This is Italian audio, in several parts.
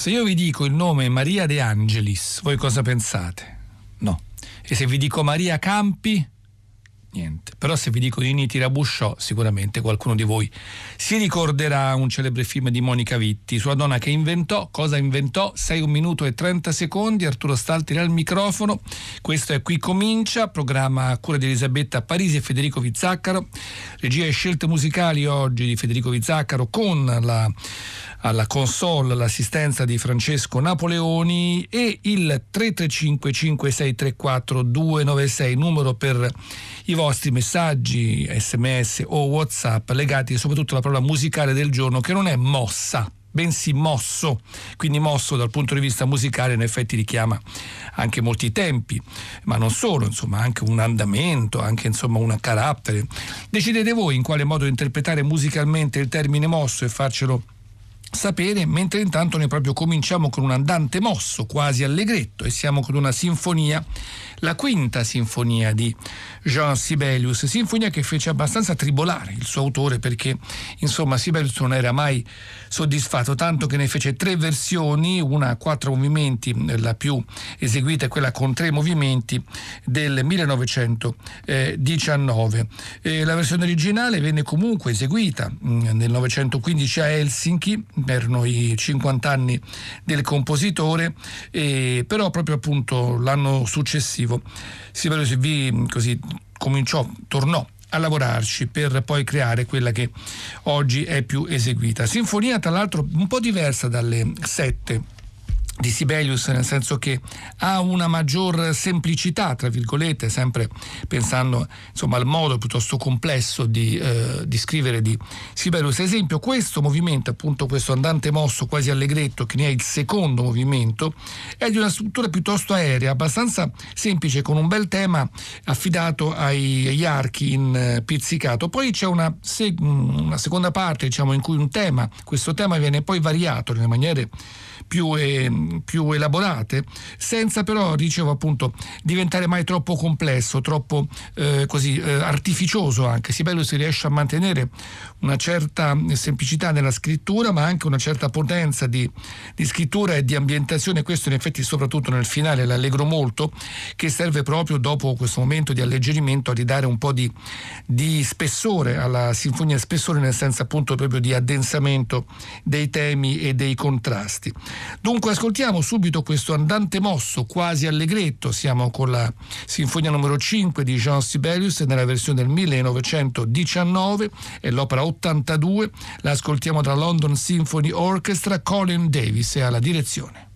Se io vi dico il nome Maria De Angelis, voi cosa pensate? No. E se vi dico Maria Campi? Niente. Però se vi dico Nini Tirabusciò, sicuramente qualcuno di voi si ricorderà un celebre film di Monica Vitti sulla donna che inventò, cosa inventò? 6 un minuto e 30 secondi, Arturo Stalteri al microfono. Questo è Qui Comincia, programma a cura di Elisabetta Parisi e Federico Vizzaccaro. Regia e scelte musicali oggi di Federico Vizzaccaro con la alla console l'assistenza di Francesco Napoleoni e il 335 5634 296 numero per i vostri messaggi sms o whatsapp legati soprattutto alla parola musicale del giorno che non è mossa bensì mosso, quindi mosso dal punto di vista musicale in effetti richiama anche molti tempi, ma non solo, insomma anche un andamento, anche insomma un carattere. Decidete voi in quale modo interpretare musicalmente il termine mosso e farcelo sapere, mentre intanto noi proprio cominciamo con un andante mosso, quasi allegretto, e siamo con una sinfonia, la quinta sinfonia di Jean Sibelius, sinfonia che fece abbastanza tribolare il suo autore perché insomma Sibelius non era mai soddisfatto, tanto che ne fece tre versioni, una a quattro movimenti, la più eseguita è quella con tre movimenti del 1919. E la versione originale venne comunque eseguita mm, nel 1915 a Helsinki, erano i 50 anni del compositore, e, però proprio appunto l'anno successivo Sibelius vi così cominciò, tornò a lavorarci per poi creare quella che oggi è più eseguita. Sinfonia tra l'altro un po' diversa dalle sette di Sibelius, nel senso che ha una maggior semplicità, tra virgolette, sempre pensando insomma, al modo piuttosto complesso di, eh, di scrivere di Sibelius. Ad esempio, questo movimento, appunto questo andante mosso quasi allegretto, che ne è il secondo movimento, è di una struttura piuttosto aerea, abbastanza semplice, con un bel tema affidato ai, agli archi in eh, pizzicato. Poi c'è una, sec- una seconda parte, diciamo, in cui un tema, questo tema viene poi variato nelle maniere più, eh, più elaborate, senza però, dicevo appunto, diventare mai troppo complesso, troppo eh, così eh, artificioso anche. Sibelius si riesce a mantenere una certa semplicità nella scrittura, ma anche una certa potenza di, di scrittura e di ambientazione, questo in effetti soprattutto nel finale l'allegro molto, che serve proprio dopo questo momento di alleggerimento a ridare un po' di, di spessore alla sinfonia, spessore nel senso appunto proprio di addensamento dei temi e dei contrasti. Dunque ascoltiamo subito questo andante mosso quasi allegretto, siamo con la sinfonia numero 5 di Jean Sibelius nella versione del 1919, è l'opera 82, la ascoltiamo dalla London Symphony Orchestra, Colin Davis è alla direzione.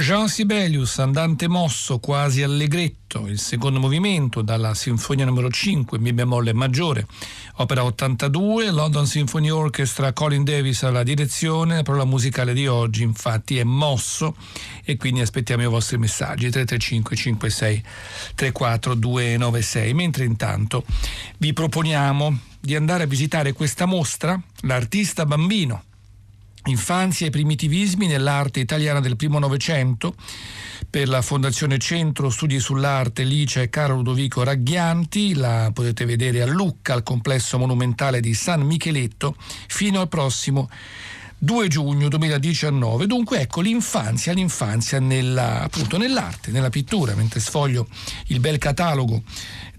Jean Sibelius, andante mosso quasi allegretto, il secondo movimento dalla Sinfonia numero 5, Mi bemolle maggiore, opera 82, London Symphony Orchestra, Colin Davis alla direzione, la parola musicale di oggi infatti è mosso. E quindi aspettiamo i vostri messaggi 335 56 34 296, mentre intanto vi proponiamo di andare a visitare questa mostra, l'artista bambino Infanzia e primitivismi nell'arte italiana del primo Novecento per la Fondazione Centro Studi sull'Arte Licia e Caro Ludovico Raghianti, la potete vedere a Lucca al complesso monumentale di San Micheletto fino al prossimo 2 giugno 2019. Dunque ecco l'infanzia, l'infanzia nella, appunto nell'arte, nella pittura, mentre sfoglio il bel catalogo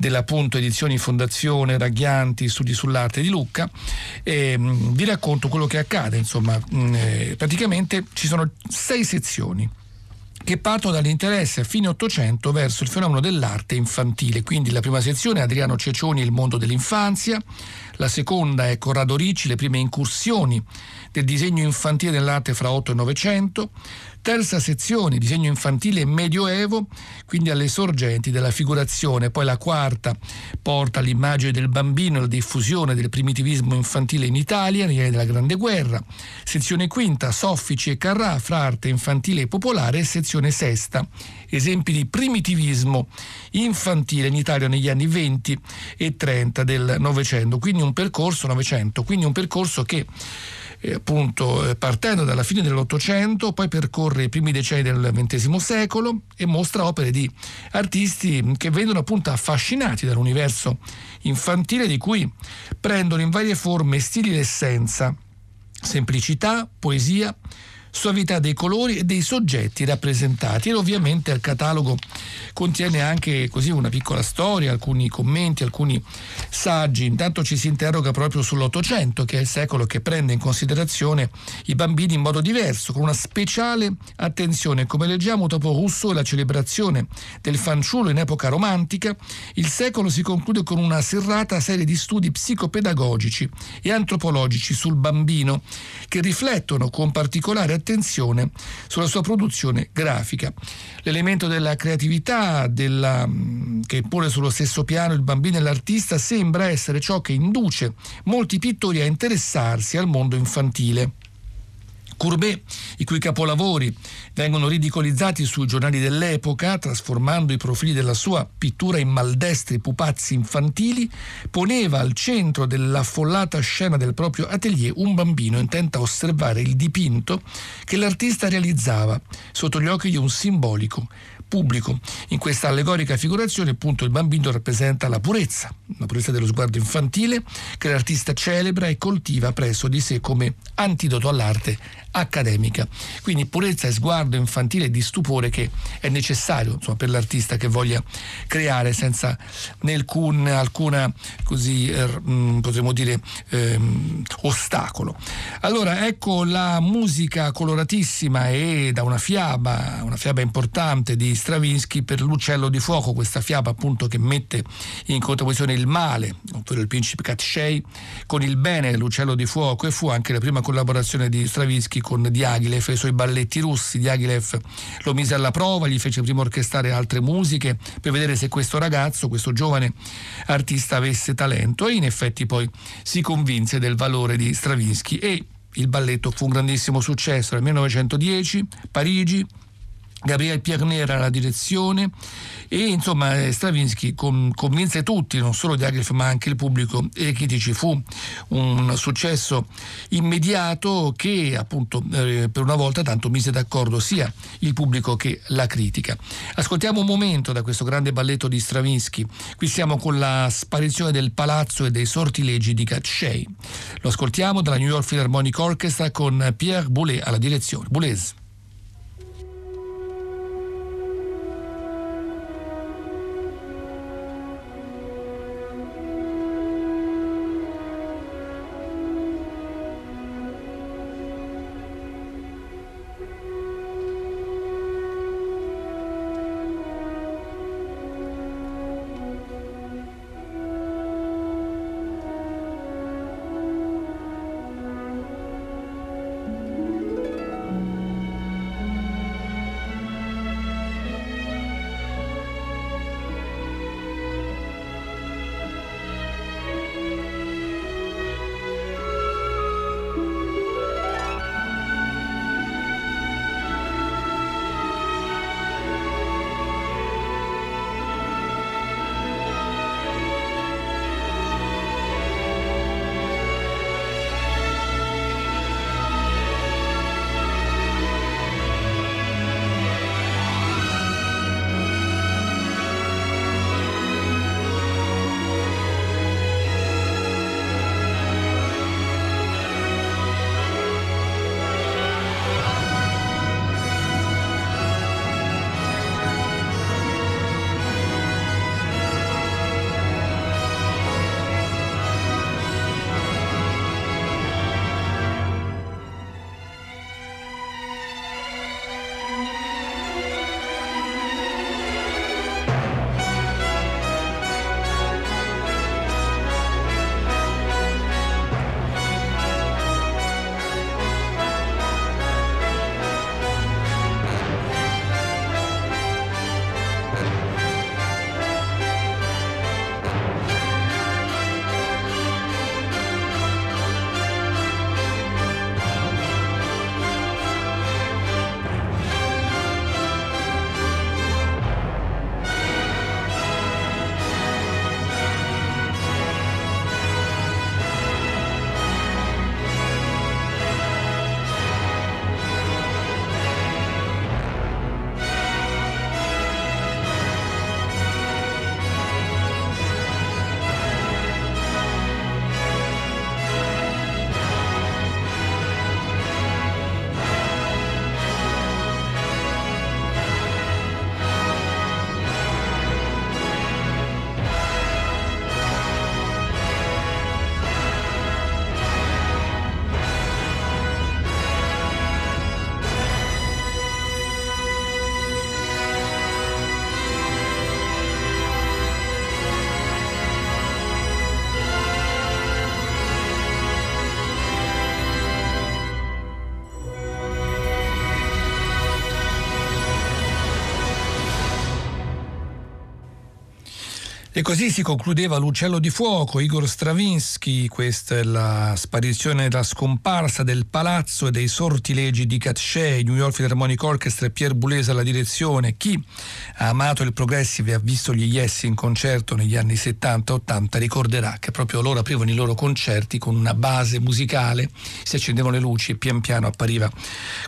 dell'appunto Edizioni Fondazione Raghianti Studi sull'arte di Lucca e mh, mm, vi racconto quello che accade, insomma, mh, mm, eh, praticamente ci sono sei sezioni che partono dall'interesse a fine Ottocento verso il fenomeno dell'arte infantile. Quindi la prima sezione Adriano Cecioni, Il mondo dell'infanzia, la seconda è Corrado Ricci, le prime incursioni del disegno infantile nell'arte fra 8 e 900, terza sezione, disegno infantile medioevo, quindi alle sorgenti della figurazione, poi la quarta porta all'immagine del bambino e la diffusione del primitivismo infantile in Italia negli anni della Grande Guerra, sezione quinta, Soffici e Carrà fra arte infantile e popolare. E sezione sesta, esempi di primitivismo infantile in Italia negli anni 20 e 30 del Novecento, quindi un percorso Novecento, quindi un percorso che eh, appunto eh, partendo dalla fine dell'Ottocento, poi percorre i primi decenni del XX secolo e mostra opere di artisti che vengono appunto affascinati dall'universo infantile di cui prendono in varie forme stili l'essenza, semplicità, poesia, suavità dei colori e dei soggetti rappresentati e ovviamente il catalogo contiene anche così una piccola storia, alcuni commenti, alcuni saggi. Intanto ci si interroga proprio sull'Ottocento, che è il secolo che prende in considerazione i bambini in modo diverso, con una speciale attenzione. Come leggiamo dopo Rousseau e la celebrazione del fanciullo in epoca romantica, il secolo si conclude con una serrata serie di studi psicopedagogici e antropologici sul bambino che riflettono con particolare attenzione sulla sua produzione grafica. L'elemento della creatività, della, mm, che pone sullo stesso piano il bambino e l'artista, sembra essere ciò che induce molti pittori a interessarsi al mondo infantile. Courbet, i cui capolavori vengono ridicolizzati sui giornali dell'epoca, trasformando i profili della sua pittura in maldestri pupazzi infantili, poneva al centro dell'affollata scena del proprio atelier un bambino intento a osservare il dipinto che l'artista realizzava sotto gli occhi di un simbolico pubblico. In questa allegorica figurazione appunto il bambino rappresenta la purezza, la purezza dello sguardo infantile che l'artista celebra e coltiva presso di sé come antidoto all'arte accademica. Quindi purezza e sguardo infantile di stupore che è necessario insomma, per l'artista che voglia creare senza alcun, alcuna così eh, mm, potremmo dire ehm, ostacolo. Allora ecco la musica coloratissima e da una fiaba, una fiaba importante di Stravinsky per l'uccello di fuoco, questa fiaba appunto che mette in contrapposizione il male, ovvero il principe Katshei, con il bene l'uccello di fuoco e fu anche la prima collaborazione di Stravinsky con Diaghilev e i suoi balletti russi. Diaghilev lo mise alla prova, gli fece prima orchestrare altre musiche per vedere se questo ragazzo, questo giovane artista avesse talento e in effetti poi si convinse del valore di Stravinsky e il balletto fu un grandissimo successo nel 1910, Parigi, Gabriele Piernera alla direzione e insomma eh, Stravinsky convinse tutti, non solo Diaghilev ma anche il pubblico e i critici. Fu un successo immediato che appunto eh, per una volta tanto mise d'accordo sia il pubblico che la critica. Ascoltiamo un momento da questo grande balletto di Stravinsky. Qui siamo con la sparizione del palazzo e dei sortilegi di Gatshey. Lo ascoltiamo dalla New York Philharmonic Orchestra con Pierre Boulez alla direzione. Boulez. E così si concludeva L'Uccello di Fuoco, Igor Stravinsky, questa è la sparizione, la scomparsa del palazzo e dei sortilegi di Katché, New York Philharmonic Orchestra e Pierre Boulez alla direzione. Chi ha amato il Progressive e ha visto gli Yes in concerto negli anni 70-80 ricorderà che proprio loro aprivano i loro concerti con una base musicale, si accendevano le luci e pian piano appariva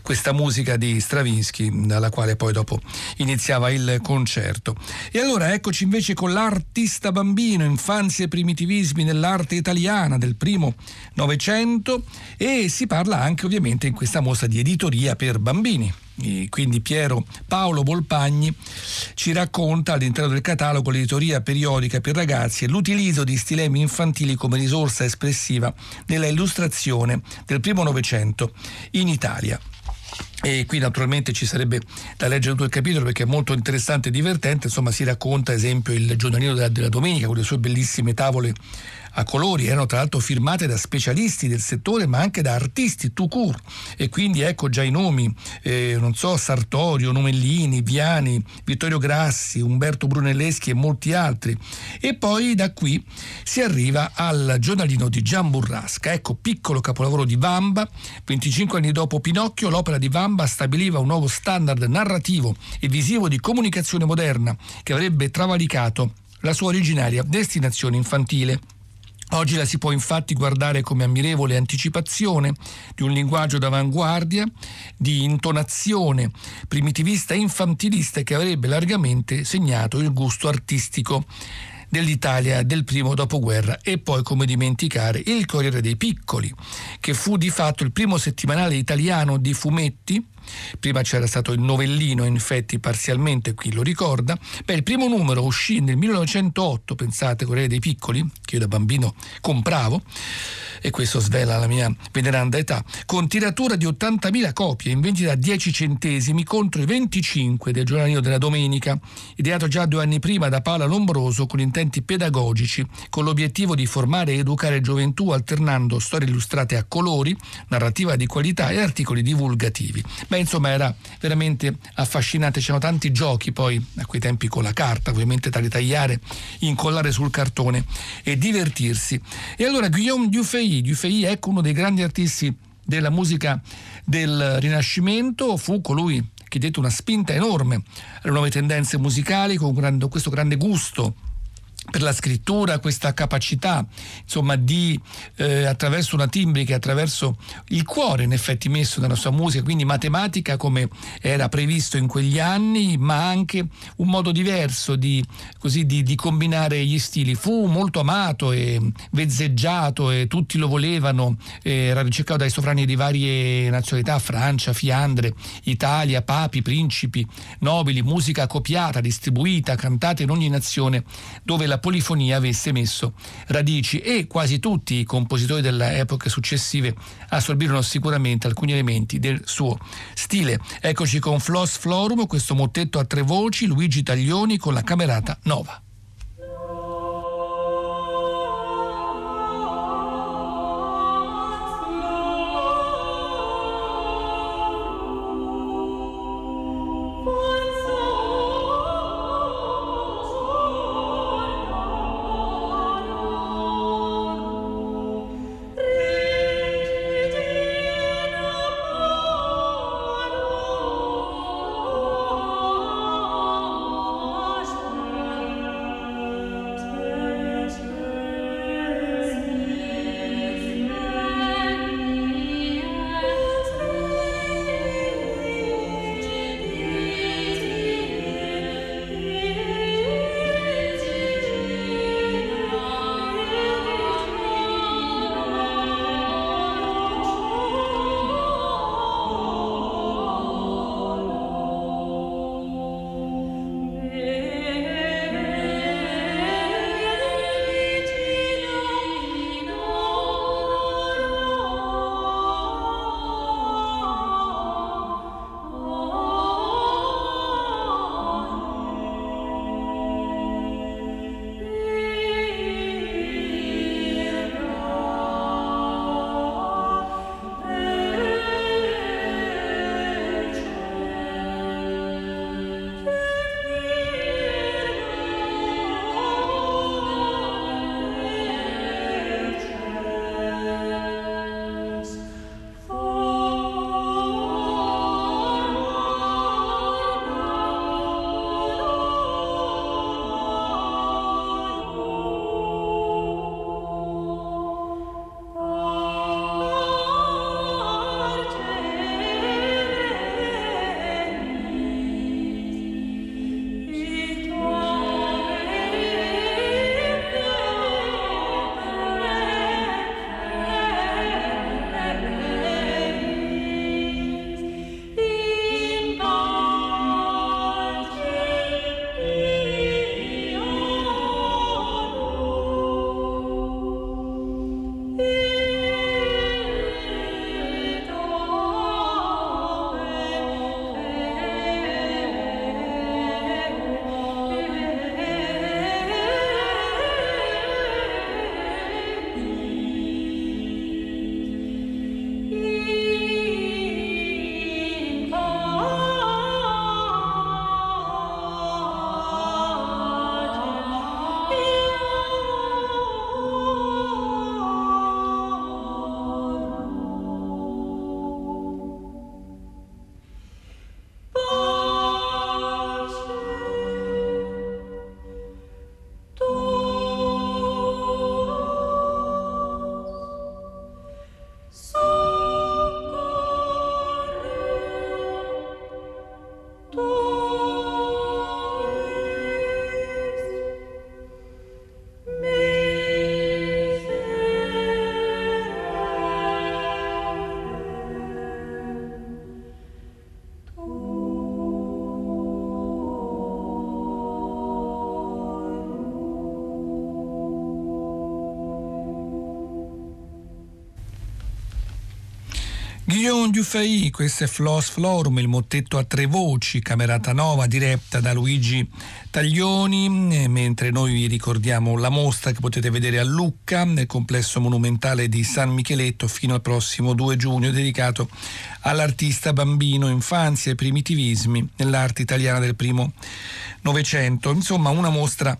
questa musica di Stravinsky, dalla quale poi dopo iniziava il concerto. E allora eccoci invece con l'arte artista bambino, infanzia e primitivismi nell'arte italiana del primo Novecento e si parla anche ovviamente in questa mostra di editoria per bambini. E quindi Piero Paolo Bolpagni ci racconta all'interno del catalogo l'editoria periodica per ragazzi e l'utilizzo di stilemi infantili come risorsa espressiva nella illustrazione del primo Novecento in Italia. E qui naturalmente ci sarebbe da leggere tutto il capitolo perché è molto interessante e divertente, insomma si racconta ad esempio il giornalino della, della domenica con le sue bellissime tavole a colori, erano tra l'altro firmate da specialisti del settore ma anche da artisti tout court e quindi ecco già i nomi, eh, non so, Sartorio, Numellini, Viani, Vittorio Grassi, Umberto Brunelleschi e molti altri. E poi da qui si arriva al giornalino di Gian Burrasca, ecco piccolo capolavoro di Vamba, 25 anni dopo Pinocchio l'opera di Vamba stabiliva un nuovo standard narrativo e visivo di comunicazione moderna che avrebbe travalicato la sua originaria destinazione infantile. Oggi la si può infatti guardare come ammirevole anticipazione di un linguaggio d'avanguardia, di intonazione primitivista e infantilista che avrebbe largamente segnato il gusto artistico dell'Italia del primo dopoguerra. E poi come dimenticare il Corriere dei Piccoli, che fu di fatto il primo settimanale italiano di fumetti Prima c'era stato il novellino, infatti parzialmente qui lo ricorda. Beh, il primo numero uscì nel 1908, pensate, Corriere dei Piccoli, che io da bambino compravo, e questo svela la mia veneranda età, con tiratura di 80.000 copie in vendita a 10 centesimi contro i 25 del giornalino della domenica, ideato già due anni prima da Paola Lombroso con intenti pedagogici, con l'obiettivo di formare e educare gioventù alternando storie illustrate a colori, narrativa di qualità e articoli divulgativi. Beh, insomma, era veramente affascinante. C'erano tanti giochi poi a quei tempi con la carta, ovviamente da ritagliare, incollare sul cartone e divertirsi. E allora Guillaume Dufay, Dufay ecco uno dei grandi artisti della musica del Rinascimento, fu colui che diede una spinta enorme alle nuove tendenze musicali con questo grande gusto per la scrittura questa capacità insomma di eh, attraverso una timbrica attraverso il cuore in effetti messo nella sua musica. Quindi matematica come era previsto in quegli anni ma anche un modo diverso di, così, di, di combinare gli stili. Fu molto amato e vezzeggiato e tutti lo volevano era ricercato dai sovrani di varie nazionalità Francia, Fiandre, Italia, papi, principi, nobili musica copiata, distribuita, cantata in ogni nazione dove la la polifonia avesse messo radici e quasi tutti i compositori delle epoche successive assorbirono sicuramente alcuni elementi del suo stile. Eccoci con Floss Florum, questo mottetto a tre voci, Luigi Taglioni con la camerata Nova. Guillaume Dufay, questo è Flos Florum, il mottetto a tre voci, camerata nova diretta da Luigi Taglioni, eh, mentre noi vi ricordiamo la mostra che potete vedere a Lucca, nel complesso monumentale di San Micheletto, fino al prossimo 2 giugno, dedicato all'artista bambino, infanzia e primitivismi nell'arte italiana del primo Novecento. Insomma, una mostra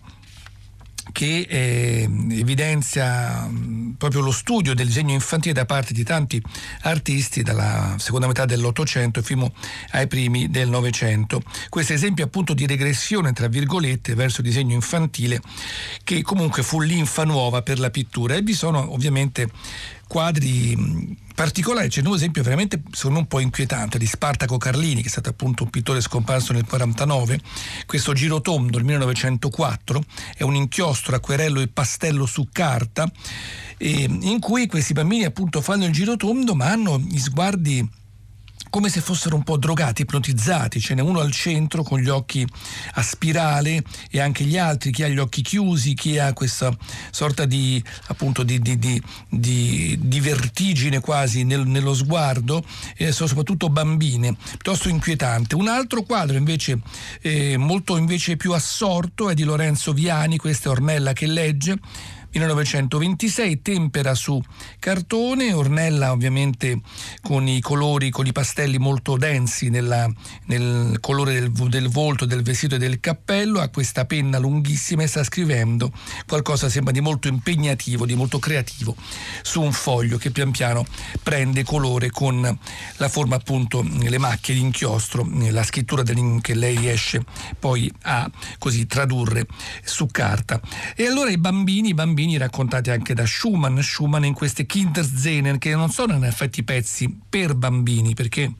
che eh, evidenzia mm, proprio lo studio del disegno infantile da parte di tanti artisti dalla seconda metà dell'Ottocento fino ai primi del Novecento. Questo esempio appunto di regressione tra virgolette verso il disegno infantile che comunque fu l'infa nuova per la pittura e vi sono ovviamente quadri particolari. C'è un esempio veramente secondo me un po' inquietante di Spartaco Carlini, che è stato appunto un pittore scomparso nel 49. Questo girotondo del 1904 è un inchiostro, acquerello e pastello su carta, in cui questi bambini appunto fanno il girotondo ma hanno gli sguardi come se fossero un po' drogati, ipnotizzati. Ce n'è uno al centro con gli occhi a spirale e anche gli altri, chi ha gli occhi chiusi, chi ha questa sorta di, appunto, di, di, di vertigine quasi nel, nello sguardo, eh, sono soprattutto bambine, piuttosto inquietante. Un altro quadro invece eh, molto invece più assorto è di Lorenzo Viani, questa è Ornella che legge 1926, tempera su cartone, Ornella ovviamente con i colori, con i pastelli molto densi nella, nel colore del, del, volto, del vestito e del cappello, ha questa penna lunghissima e sta scrivendo qualcosa sembra di molto impegnativo, di molto creativo su un foglio che pian piano prende colore con la forma appunto, le macchie di inchiostro, la scrittura che lei riesce poi a così tradurre su carta. E allora i bambini, i bambini bambini raccontati anche da Schumann, Schumann in queste Kinderzenen che non sono in effetti pezzi per bambini perché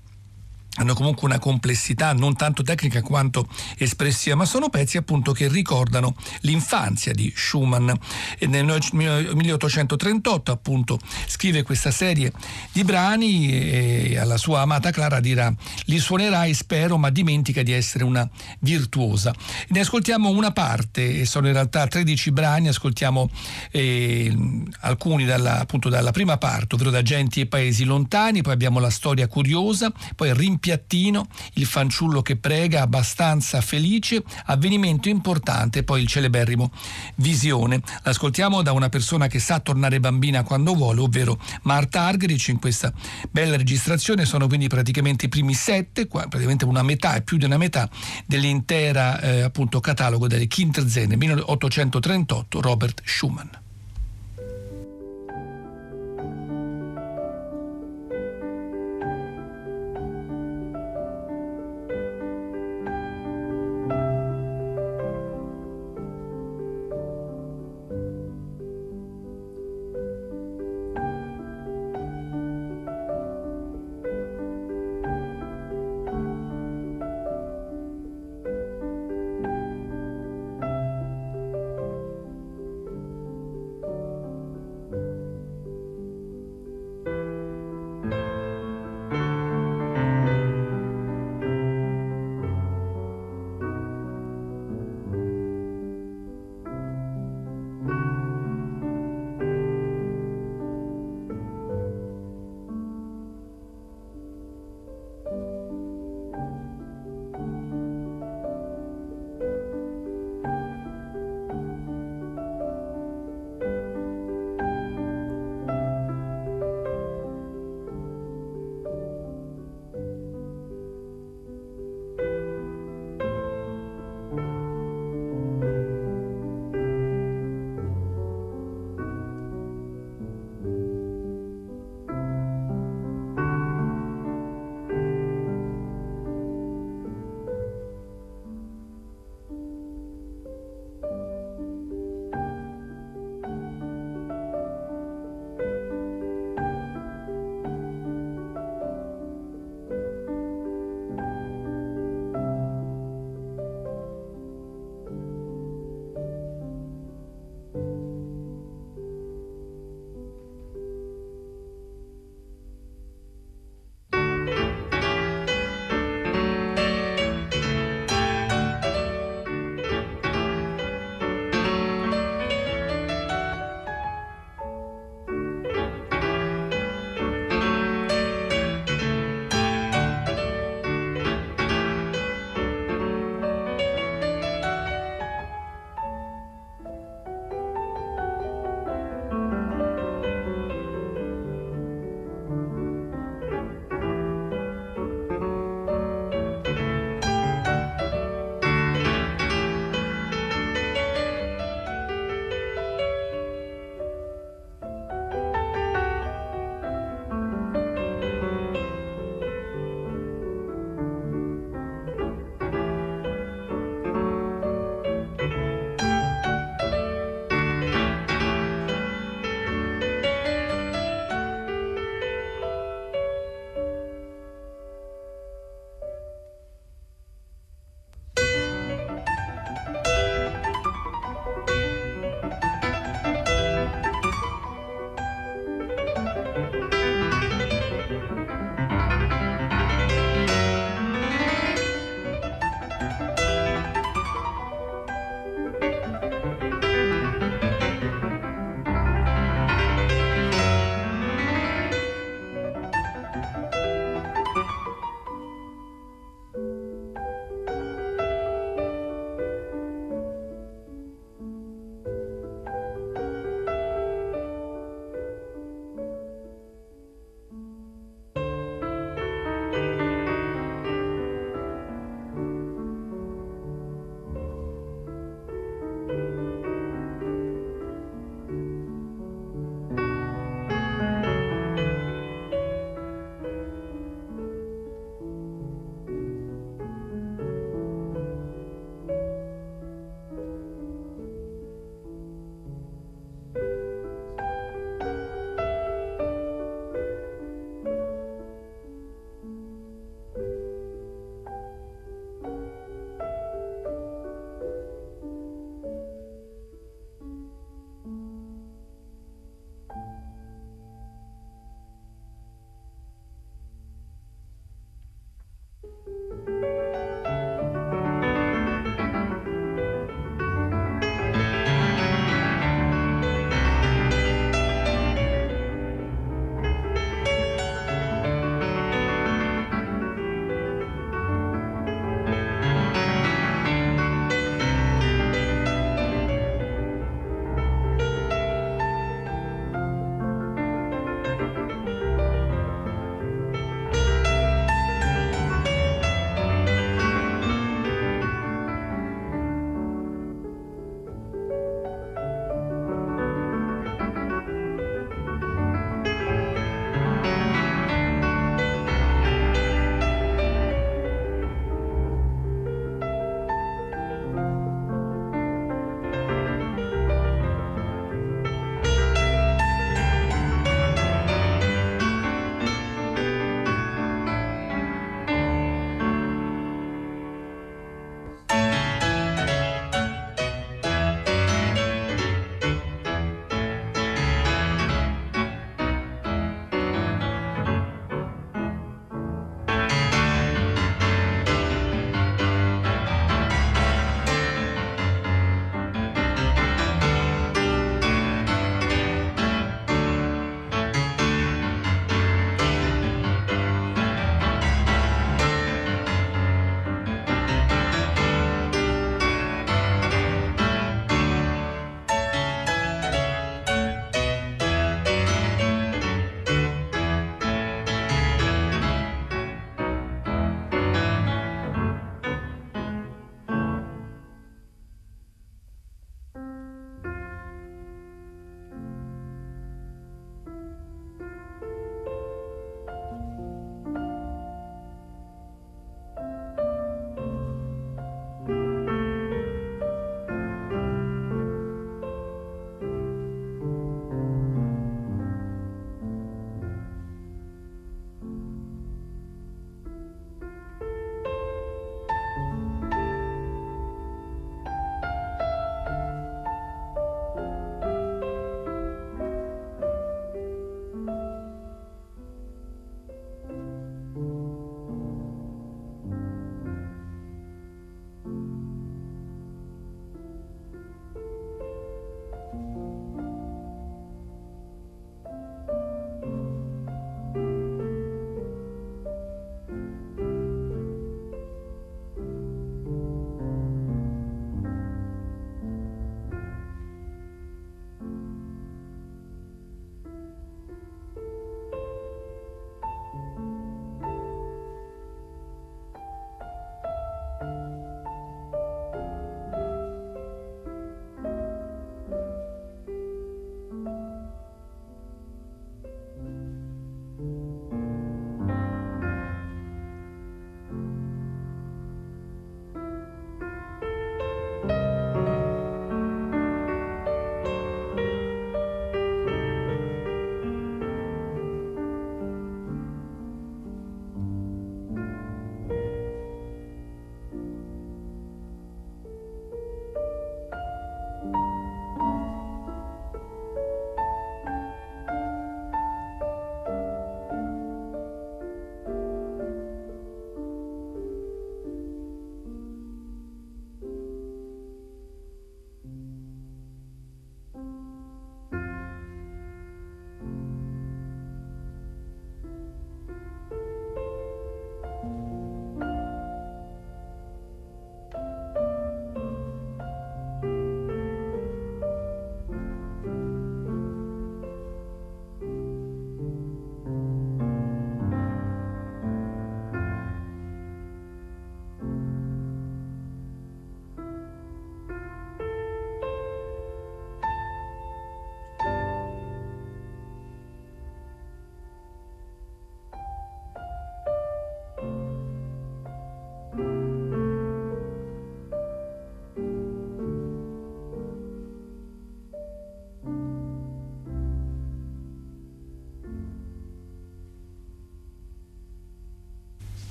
hanno comunque una complessità non tanto tecnica quanto espressiva, ma sono pezzi appunto che ricordano l'infanzia di Schumann. E nel 1838 appunto scrive questa serie di brani e alla sua amata Clara dirà li suonerai spero ma dimentica di essere una virtuosa. Ne ascoltiamo una parte, sono in realtà 13 brani, ascoltiamo eh, alcuni dalla, appunto dalla prima parte, ovvero da Genti e Paesi Lontani, poi abbiamo la storia curiosa, poi Rimpianto piattino, il fanciullo che prega, abbastanza felice, avvenimento importante, poi il celeberrimo Visione. L'ascoltiamo da una persona che sa tornare bambina quando vuole, ovvero Marta Argerich. In questa bella registrazione sono quindi praticamente i primi sette, praticamente una metà e più di una metà dell'intera eh, appunto catalogo delle Kinderzene 1838 Robert Schumann.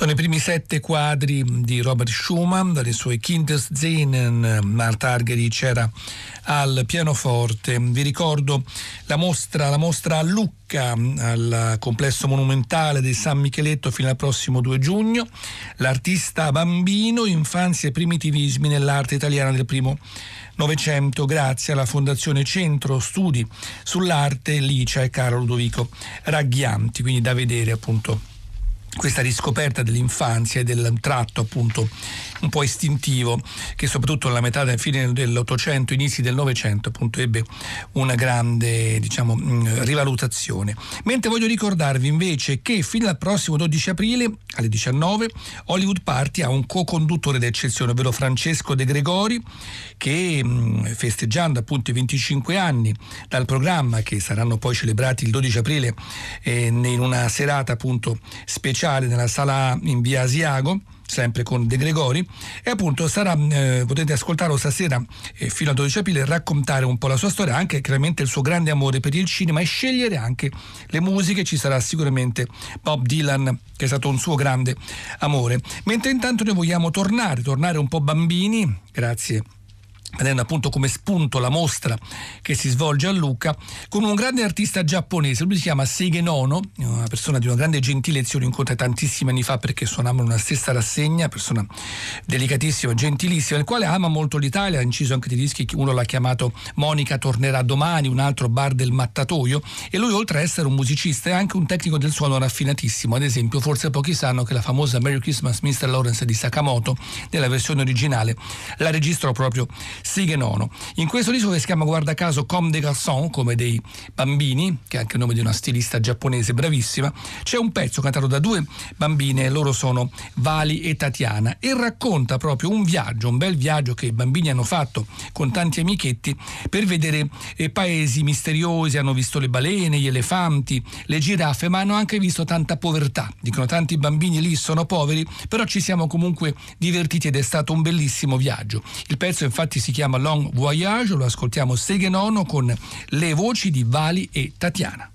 Sono i primi sette quadri di Robert Schumann, dalle sue Kindeszenen, Marta Argeri c'era al pianoforte. Vi ricordo la mostra, la mostra a Lucca, al complesso monumentale di San Micheletto fino al prossimo 2 giugno. L'artista bambino, infanzia e primitivismi nell'arte italiana del primo Novecento, grazie alla Fondazione Centro Studi sull'arte Licia e Caro Ludovico Ragghianti, quindi da vedere appunto questa riscoperta dell'infanzia e del tratto appunto un po' istintivo che soprattutto nella metà del fine dell'Ottocento, inizi del Novecento appunto ebbe una grande diciamo mm, rivalutazione. Mentre voglio ricordarvi invece che fino al prossimo 12 aprile alle 19 Hollywood Party ha un co-conduttore d'eccezione, ovvero Francesco De Gregori che mm, festeggiando appunto i 25 anni dal programma che saranno poi celebrati il 12 aprile eh, in una serata appunto speciale nella sala in via Asiago sempre con De Gregori e appunto sarà, eh, potete ascoltarlo stasera eh, fino al 12 aprile raccontare un po' la sua storia, anche chiaramente il suo grande amore per il cinema e scegliere anche le musiche, ci sarà sicuramente Bob Dylan che è stato un suo grande amore. Mentre intanto noi vogliamo tornare, tornare un po' bambini, grazie vedendo appunto come spunto la mostra che si svolge a Lucca, con un grande artista giapponese, lui si chiama Seige Nono, una persona di una grande gentilezza, io lo incontrai tantissimi anni fa perché suonavamo una stessa rassegna, persona delicatissima, gentilissima, il quale ama molto l'Italia, ha inciso anche dei dischi, uno l'ha chiamato Monica tornerà domani, un altro Bar del Mattatoio, e lui oltre a essere un musicista è anche un tecnico del suono raffinatissimo, ad esempio forse pochi sanno che la famosa Merry Christmas Mr. Lawrence di Sakamoto, nella versione originale, la registrò proprio Sighe Nono. In questo disco che si chiama guarda caso Comme des garçons, come dei bambini, che è anche il nome di una stilista giapponese bravissima, c'è un pezzo cantato da due bambine, loro sono Vali e Tatiana, e racconta proprio un viaggio, un bel viaggio che i bambini hanno fatto con tanti amichetti per vedere eh, paesi misteriosi, hanno visto le balene, gli elefanti, le giraffe, ma hanno anche visto tanta povertà. Dicono tanti bambini lì sono poveri, però ci siamo comunque divertiti ed è stato un bellissimo viaggio. Il pezzo infatti si chiama Long Voyage, lo ascoltiamo Seghe Nono con le voci di Vali e Tatiana.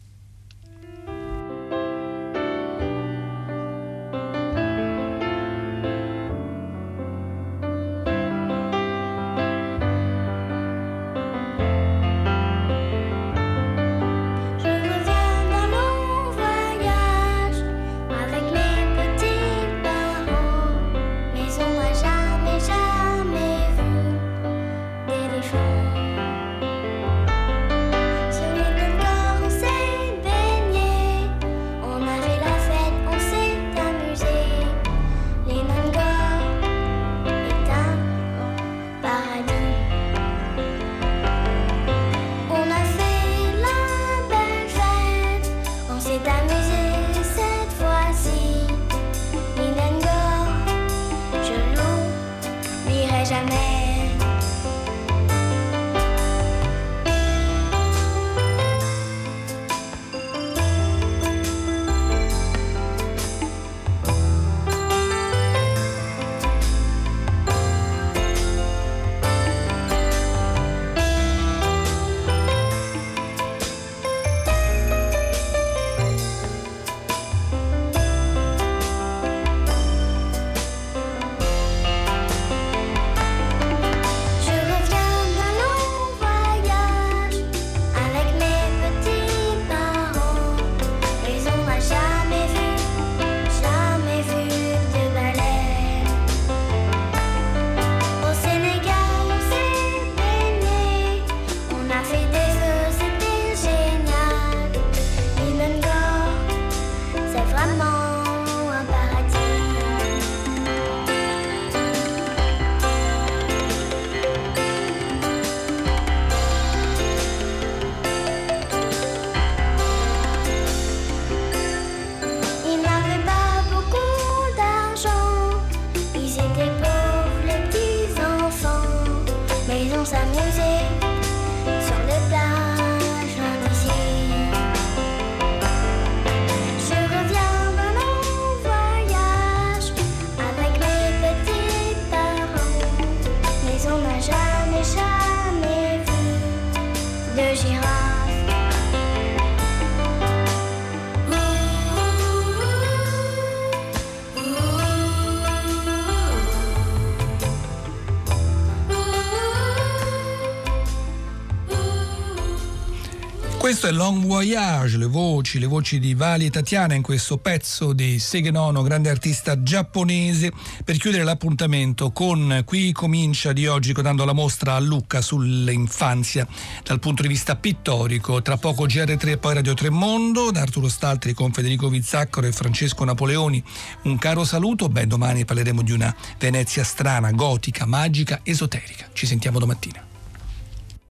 Questo è Long Voyage, le voci, le voci di Vali e Tatiana in questo pezzo di Segenono, grande artista giapponese, per chiudere l'appuntamento con Qui comincia di oggi dando la mostra a Lucca sull'infanzia dal punto di vista pittorico. Tra poco GR3 e poi Radio Tremondo, da Arturo Staltri con Federico Vizzaccaro e Francesco Napoleoni. Un caro saluto, beh domani parleremo di una Venezia strana, gotica, magica, esoterica. Ci sentiamo domattina.